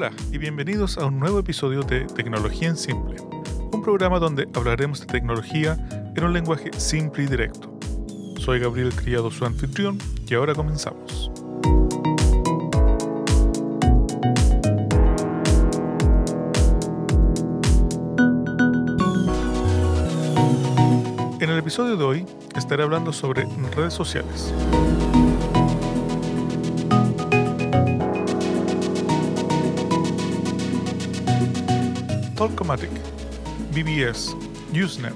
Hola y bienvenidos a un nuevo episodio de Tecnología en Simple, un programa donde hablaremos de tecnología en un lenguaje simple y directo. Soy Gabriel Criado, su anfitrión, y ahora comenzamos. En el episodio de hoy estaré hablando sobre redes sociales. Talkomatic, BBS, Usenet.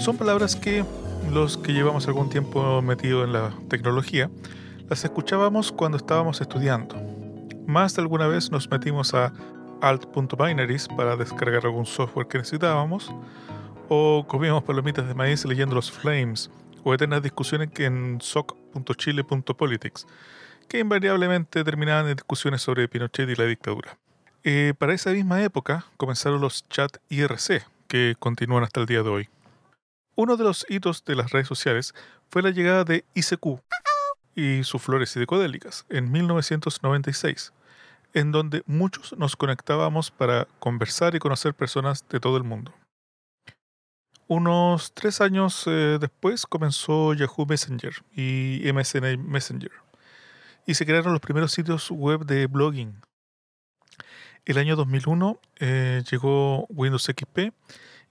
Son palabras que los que llevamos algún tiempo metido en la tecnología las escuchábamos cuando estábamos estudiando. Más de alguna vez nos metimos a alt.binaries para descargar algún software que necesitábamos, o comíamos palomitas de maíz leyendo los flames, o eternas discusiones en soc.chile.politics, que invariablemente terminaban en discusiones sobre Pinochet y la dictadura. Eh, para esa misma época comenzaron los chat IRC, que continúan hasta el día de hoy. Uno de los hitos de las redes sociales fue la llegada de ICQ y sus flores psicodélicas en 1996, en donde muchos nos conectábamos para conversar y conocer personas de todo el mundo. Unos tres años eh, después comenzó Yahoo Messenger y MSN Messenger, y se crearon los primeros sitios web de blogging el año 2001 eh, llegó Windows XP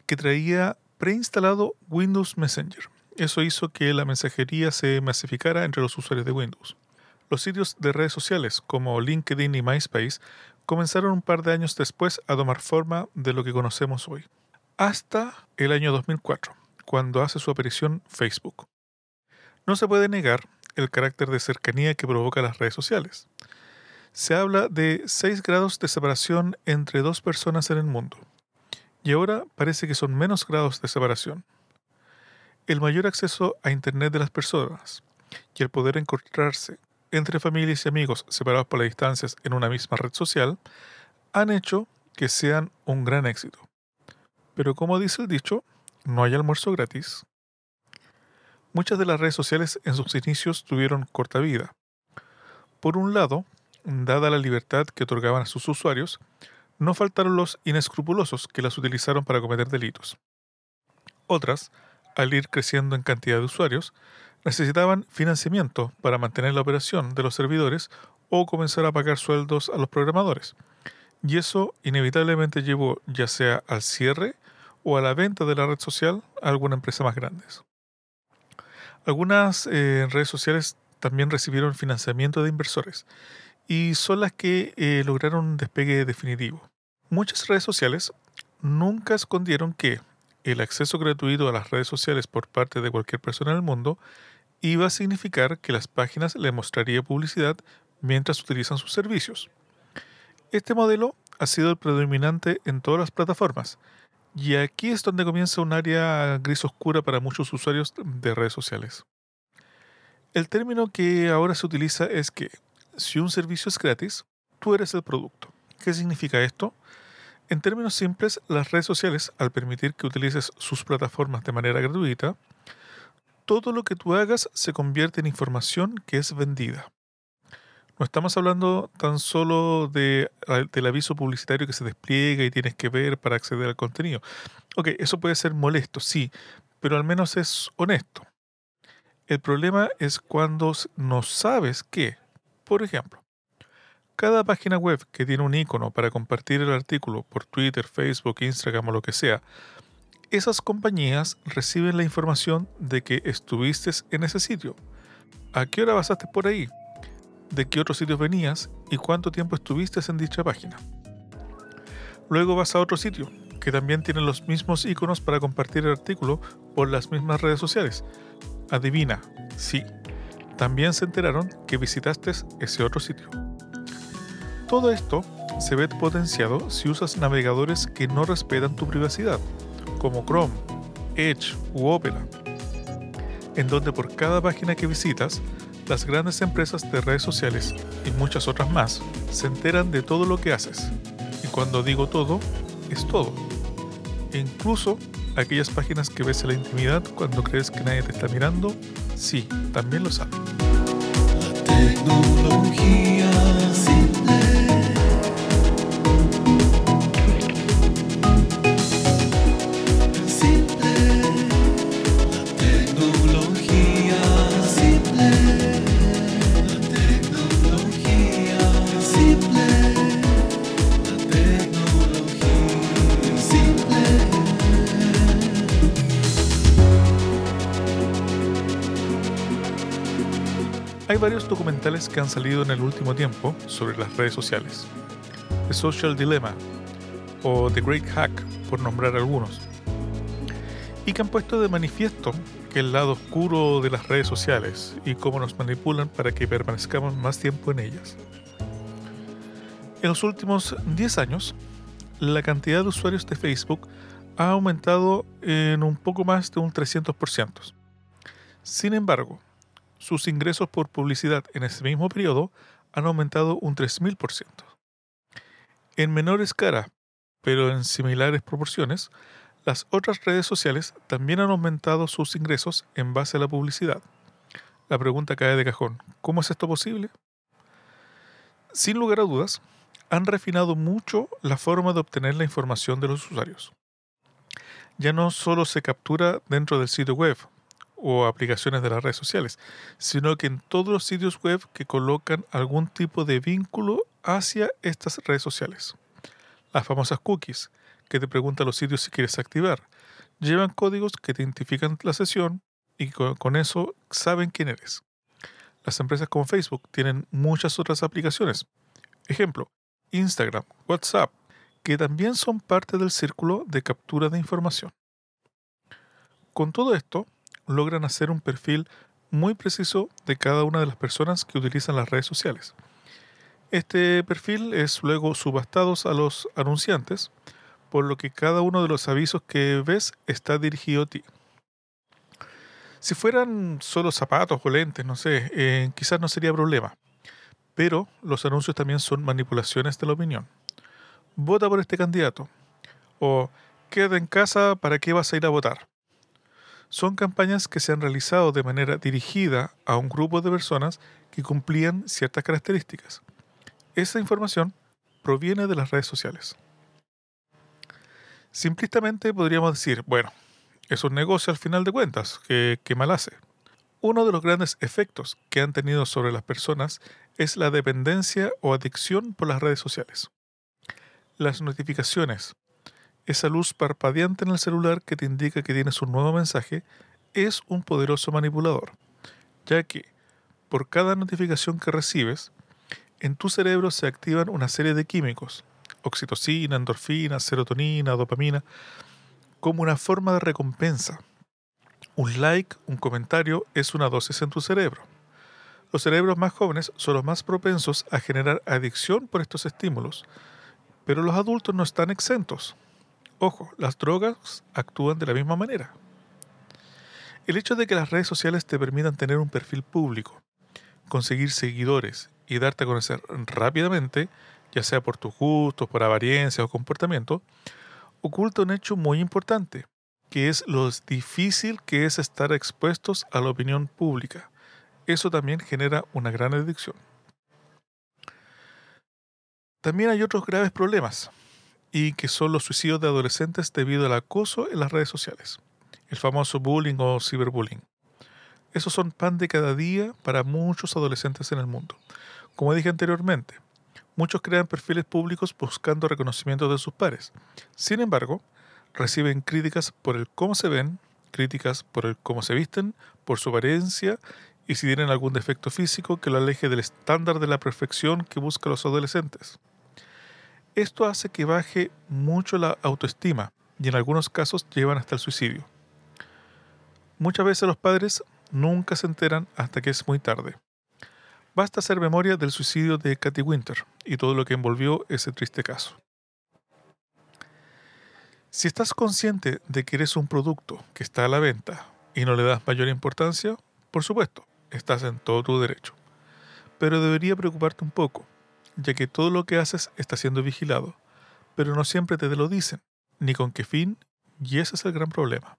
que traía preinstalado Windows Messenger. Eso hizo que la mensajería se masificara entre los usuarios de Windows. Los sitios de redes sociales como LinkedIn y MySpace comenzaron un par de años después a tomar forma de lo que conocemos hoy. Hasta el año 2004, cuando hace su aparición Facebook. No se puede negar el carácter de cercanía que provoca las redes sociales se habla de 6 grados de separación entre dos personas en el mundo. Y ahora parece que son menos grados de separación. El mayor acceso a Internet de las personas y el poder encontrarse entre familias y amigos separados por las distancias en una misma red social han hecho que sean un gran éxito. Pero como dice el dicho, no hay almuerzo gratis. Muchas de las redes sociales en sus inicios tuvieron corta vida. Por un lado, dada la libertad que otorgaban a sus usuarios, no faltaron los inescrupulosos que las utilizaron para cometer delitos. Otras, al ir creciendo en cantidad de usuarios, necesitaban financiamiento para mantener la operación de los servidores o comenzar a pagar sueldos a los programadores. Y eso inevitablemente llevó ya sea al cierre o a la venta de la red social a alguna empresa más grande. Algunas eh, redes sociales también recibieron financiamiento de inversores y son las que eh, lograron un despegue definitivo. Muchas redes sociales nunca escondieron que el acceso gratuito a las redes sociales por parte de cualquier persona en el mundo iba a significar que las páginas le mostraría publicidad mientras utilizan sus servicios. Este modelo ha sido el predominante en todas las plataformas, y aquí es donde comienza un área gris oscura para muchos usuarios de redes sociales. El término que ahora se utiliza es que si un servicio es gratis, tú eres el producto. ¿Qué significa esto? En términos simples, las redes sociales, al permitir que utilices sus plataformas de manera gratuita, todo lo que tú hagas se convierte en información que es vendida. No estamos hablando tan solo de, del aviso publicitario que se despliega y tienes que ver para acceder al contenido. Ok, eso puede ser molesto, sí, pero al menos es honesto. El problema es cuando no sabes qué por ejemplo, cada página web que tiene un icono para compartir el artículo por Twitter, Facebook, Instagram o lo que sea, esas compañías reciben la información de que estuviste en ese sitio. ¿A qué hora pasaste por ahí? ¿De qué otros sitios venías? ¿Y cuánto tiempo estuviste en dicha página? Luego vas a otro sitio, que también tiene los mismos iconos para compartir el artículo por las mismas redes sociales. Adivina, sí, también se enteraron que visitaste ese otro sitio. Todo esto se ve potenciado si usas navegadores que no respetan tu privacidad, como Chrome, Edge u Opera, en donde por cada página que visitas, las grandes empresas de redes sociales y muchas otras más se enteran de todo lo que haces. Y cuando digo todo, es todo. E incluso aquellas páginas que ves en la intimidad cuando crees que nadie te está mirando, sí, también lo saben. Tecnología varios documentales que han salido en el último tiempo sobre las redes sociales. The Social Dilemma o The Great Hack, por nombrar algunos, y que han puesto de manifiesto que el lado oscuro de las redes sociales y cómo nos manipulan para que permanezcamos más tiempo en ellas. En los últimos 10 años, la cantidad de usuarios de Facebook ha aumentado en un poco más de un 300%. Sin embargo, sus ingresos por publicidad en ese mismo periodo han aumentado un 3000%. En menor escala, pero en similares proporciones, las otras redes sociales también han aumentado sus ingresos en base a la publicidad. La pregunta cae de cajón, ¿cómo es esto posible? Sin lugar a dudas, han refinado mucho la forma de obtener la información de los usuarios. Ya no solo se captura dentro del sitio web o aplicaciones de las redes sociales, sino que en todos los sitios web que colocan algún tipo de vínculo hacia estas redes sociales. Las famosas cookies, que te preguntan los sitios si quieres activar, llevan códigos que te identifican la sesión y con, eso saben quién eres. Las empresas como Facebook tienen muchas otras aplicaciones. Ejemplo, Instagram, WhatsApp, que también son parte del círculo de captura de información. Con todo esto, logran hacer un perfil muy preciso de cada una de las personas que utilizan las redes sociales. Este perfil es luego subastado a los anunciantes, por lo que cada uno de los avisos que ves está dirigido a ti. Si fueran solo zapatos o lentes, no sé, eh, quizás no sería problema. Pero los anuncios también son manipulaciones de la opinión. Vota por este candidato. O quédate en casa, ¿para qué vas a ir a votar? Son campañas que se han realizado de manera dirigida a un grupo de personas que cumplían ciertas características. Esa información proviene de las redes sociales. Simplistamente podríamos decir, bueno, es un negocio al final de cuentas, que, mal hace. Uno de los grandes efectos que han tenido sobre las personas es la dependencia o adicción por las redes sociales. Las notificaciones, esa luz parpadeante en el celular que te indica que tienes un nuevo mensaje es un poderoso manipulador, ya que por cada notificación que recibes, en tu cerebro se activan una serie de químicos, oxitocina, endorfina, serotonina, dopamina, como una forma de recompensa. Un like, un comentario es una dosis en tu cerebro. Los cerebros más jóvenes son los más propensos a generar adicción por estos estímulos, pero los adultos no están exentos. Ojo, las drogas actúan de la misma manera. El hecho de que las redes sociales te permitan tener un perfil público, conseguir seguidores y darte a conocer rápidamente, ya sea por tus gustos, por apariencia o comportamiento, oculta un hecho muy importante, que es lo difícil que es estar expuestos a la opinión pública. Eso también genera una gran adicción. También hay otros graves problemas, y que son los suicidios de adolescentes debido al acoso en las redes sociales, el famoso bullying o ciberbullying. Esos son pan de cada día para muchos adolescentes en el mundo. Como dije anteriormente, muchos crean perfiles públicos buscando reconocimiento de sus pares. Sin embargo, reciben críticas por el cómo se ven, críticas por el cómo se visten, por su apariencia y si tienen algún defecto físico que lo aleje del estándar de la perfección que buscan los adolescentes. Esto hace que baje mucho la autoestima y en algunos casos llevan hasta el suicidio. Muchas veces los padres nunca se enteran hasta que es muy tarde. Basta hacer memoria del suicidio de Katy Winter y todo lo que envolvió ese triste caso. Si estás consciente de que eres un producto que está a la venta y no le das mayor importancia, por supuesto, estás en todo tu derecho. Pero debería preocuparte un poco, ya que todo lo que haces está siendo vigilado, pero no siempre te lo dicen, ni con qué fin, y ese es el gran problema.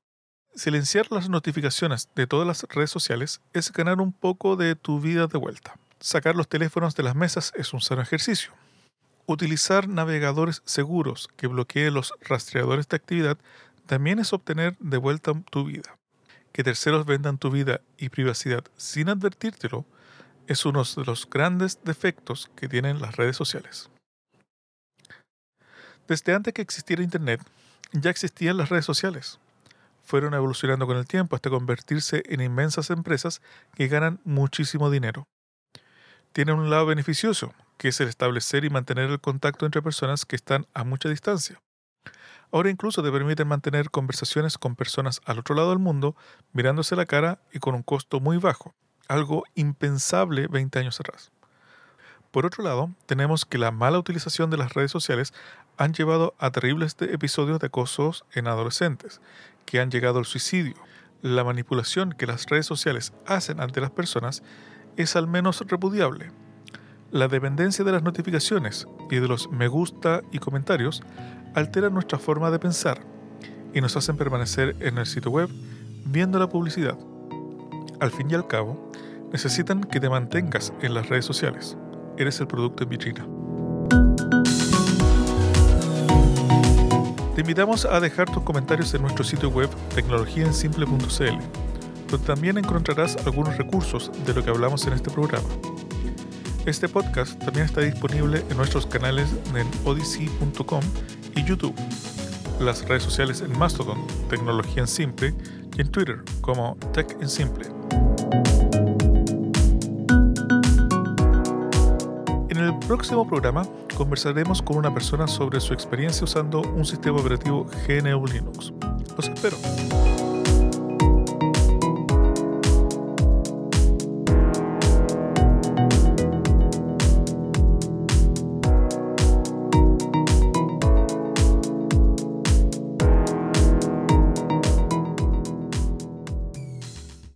Silenciar las notificaciones de todas las redes sociales es ganar un poco de tu vida de vuelta. Sacar los teléfonos de las mesas es un sano ejercicio. Utilizar navegadores seguros que bloqueen los rastreadores de actividad también es obtener de vuelta tu vida. Que terceros vendan tu vida y privacidad sin advertírtelo es uno de los grandes defectos que tienen las redes sociales. Desde antes que existiera Internet, ya existían las redes sociales. Fueron evolucionando con el tiempo hasta convertirse en inmensas empresas que ganan muchísimo dinero. tienen un lado beneficioso, que es el establecer y mantener el contacto entre personas que están a mucha distancia. Ahora incluso te permiten mantener conversaciones con personas al otro lado del mundo, mirándose la cara y con un costo muy bajo, algo impensable 20 años atrás. Por otro lado, tenemos que la mala utilización de las redes sociales han llevado a terribles episodios de acosos en adolescentes, que han llegado al suicidio. La manipulación que las redes sociales hacen ante las personas es al menos repudiable. La dependencia de las notificaciones y de los me gusta y comentarios altera nuestra forma de pensar y nos hacen permanecer en el sitio web viendo la publicidad. Al fin y al cabo, necesitan que te mantengas en las redes sociales eres el producto en vitrina. Te invitamos a dejar tus comentarios en nuestro sitio web tecnologiaensimple.cl, donde también encontrarás algunos recursos de lo que hablamos en este programa. Este podcast también está disponible en nuestros canales en odyssey.com y YouTube, las redes sociales en Mastodon, Tecnología en Simple, y en Twitter como Tech en Simple. Próximo programa conversaremos con una persona sobre su experiencia usando un sistema operativo GNU Linux. Los espero.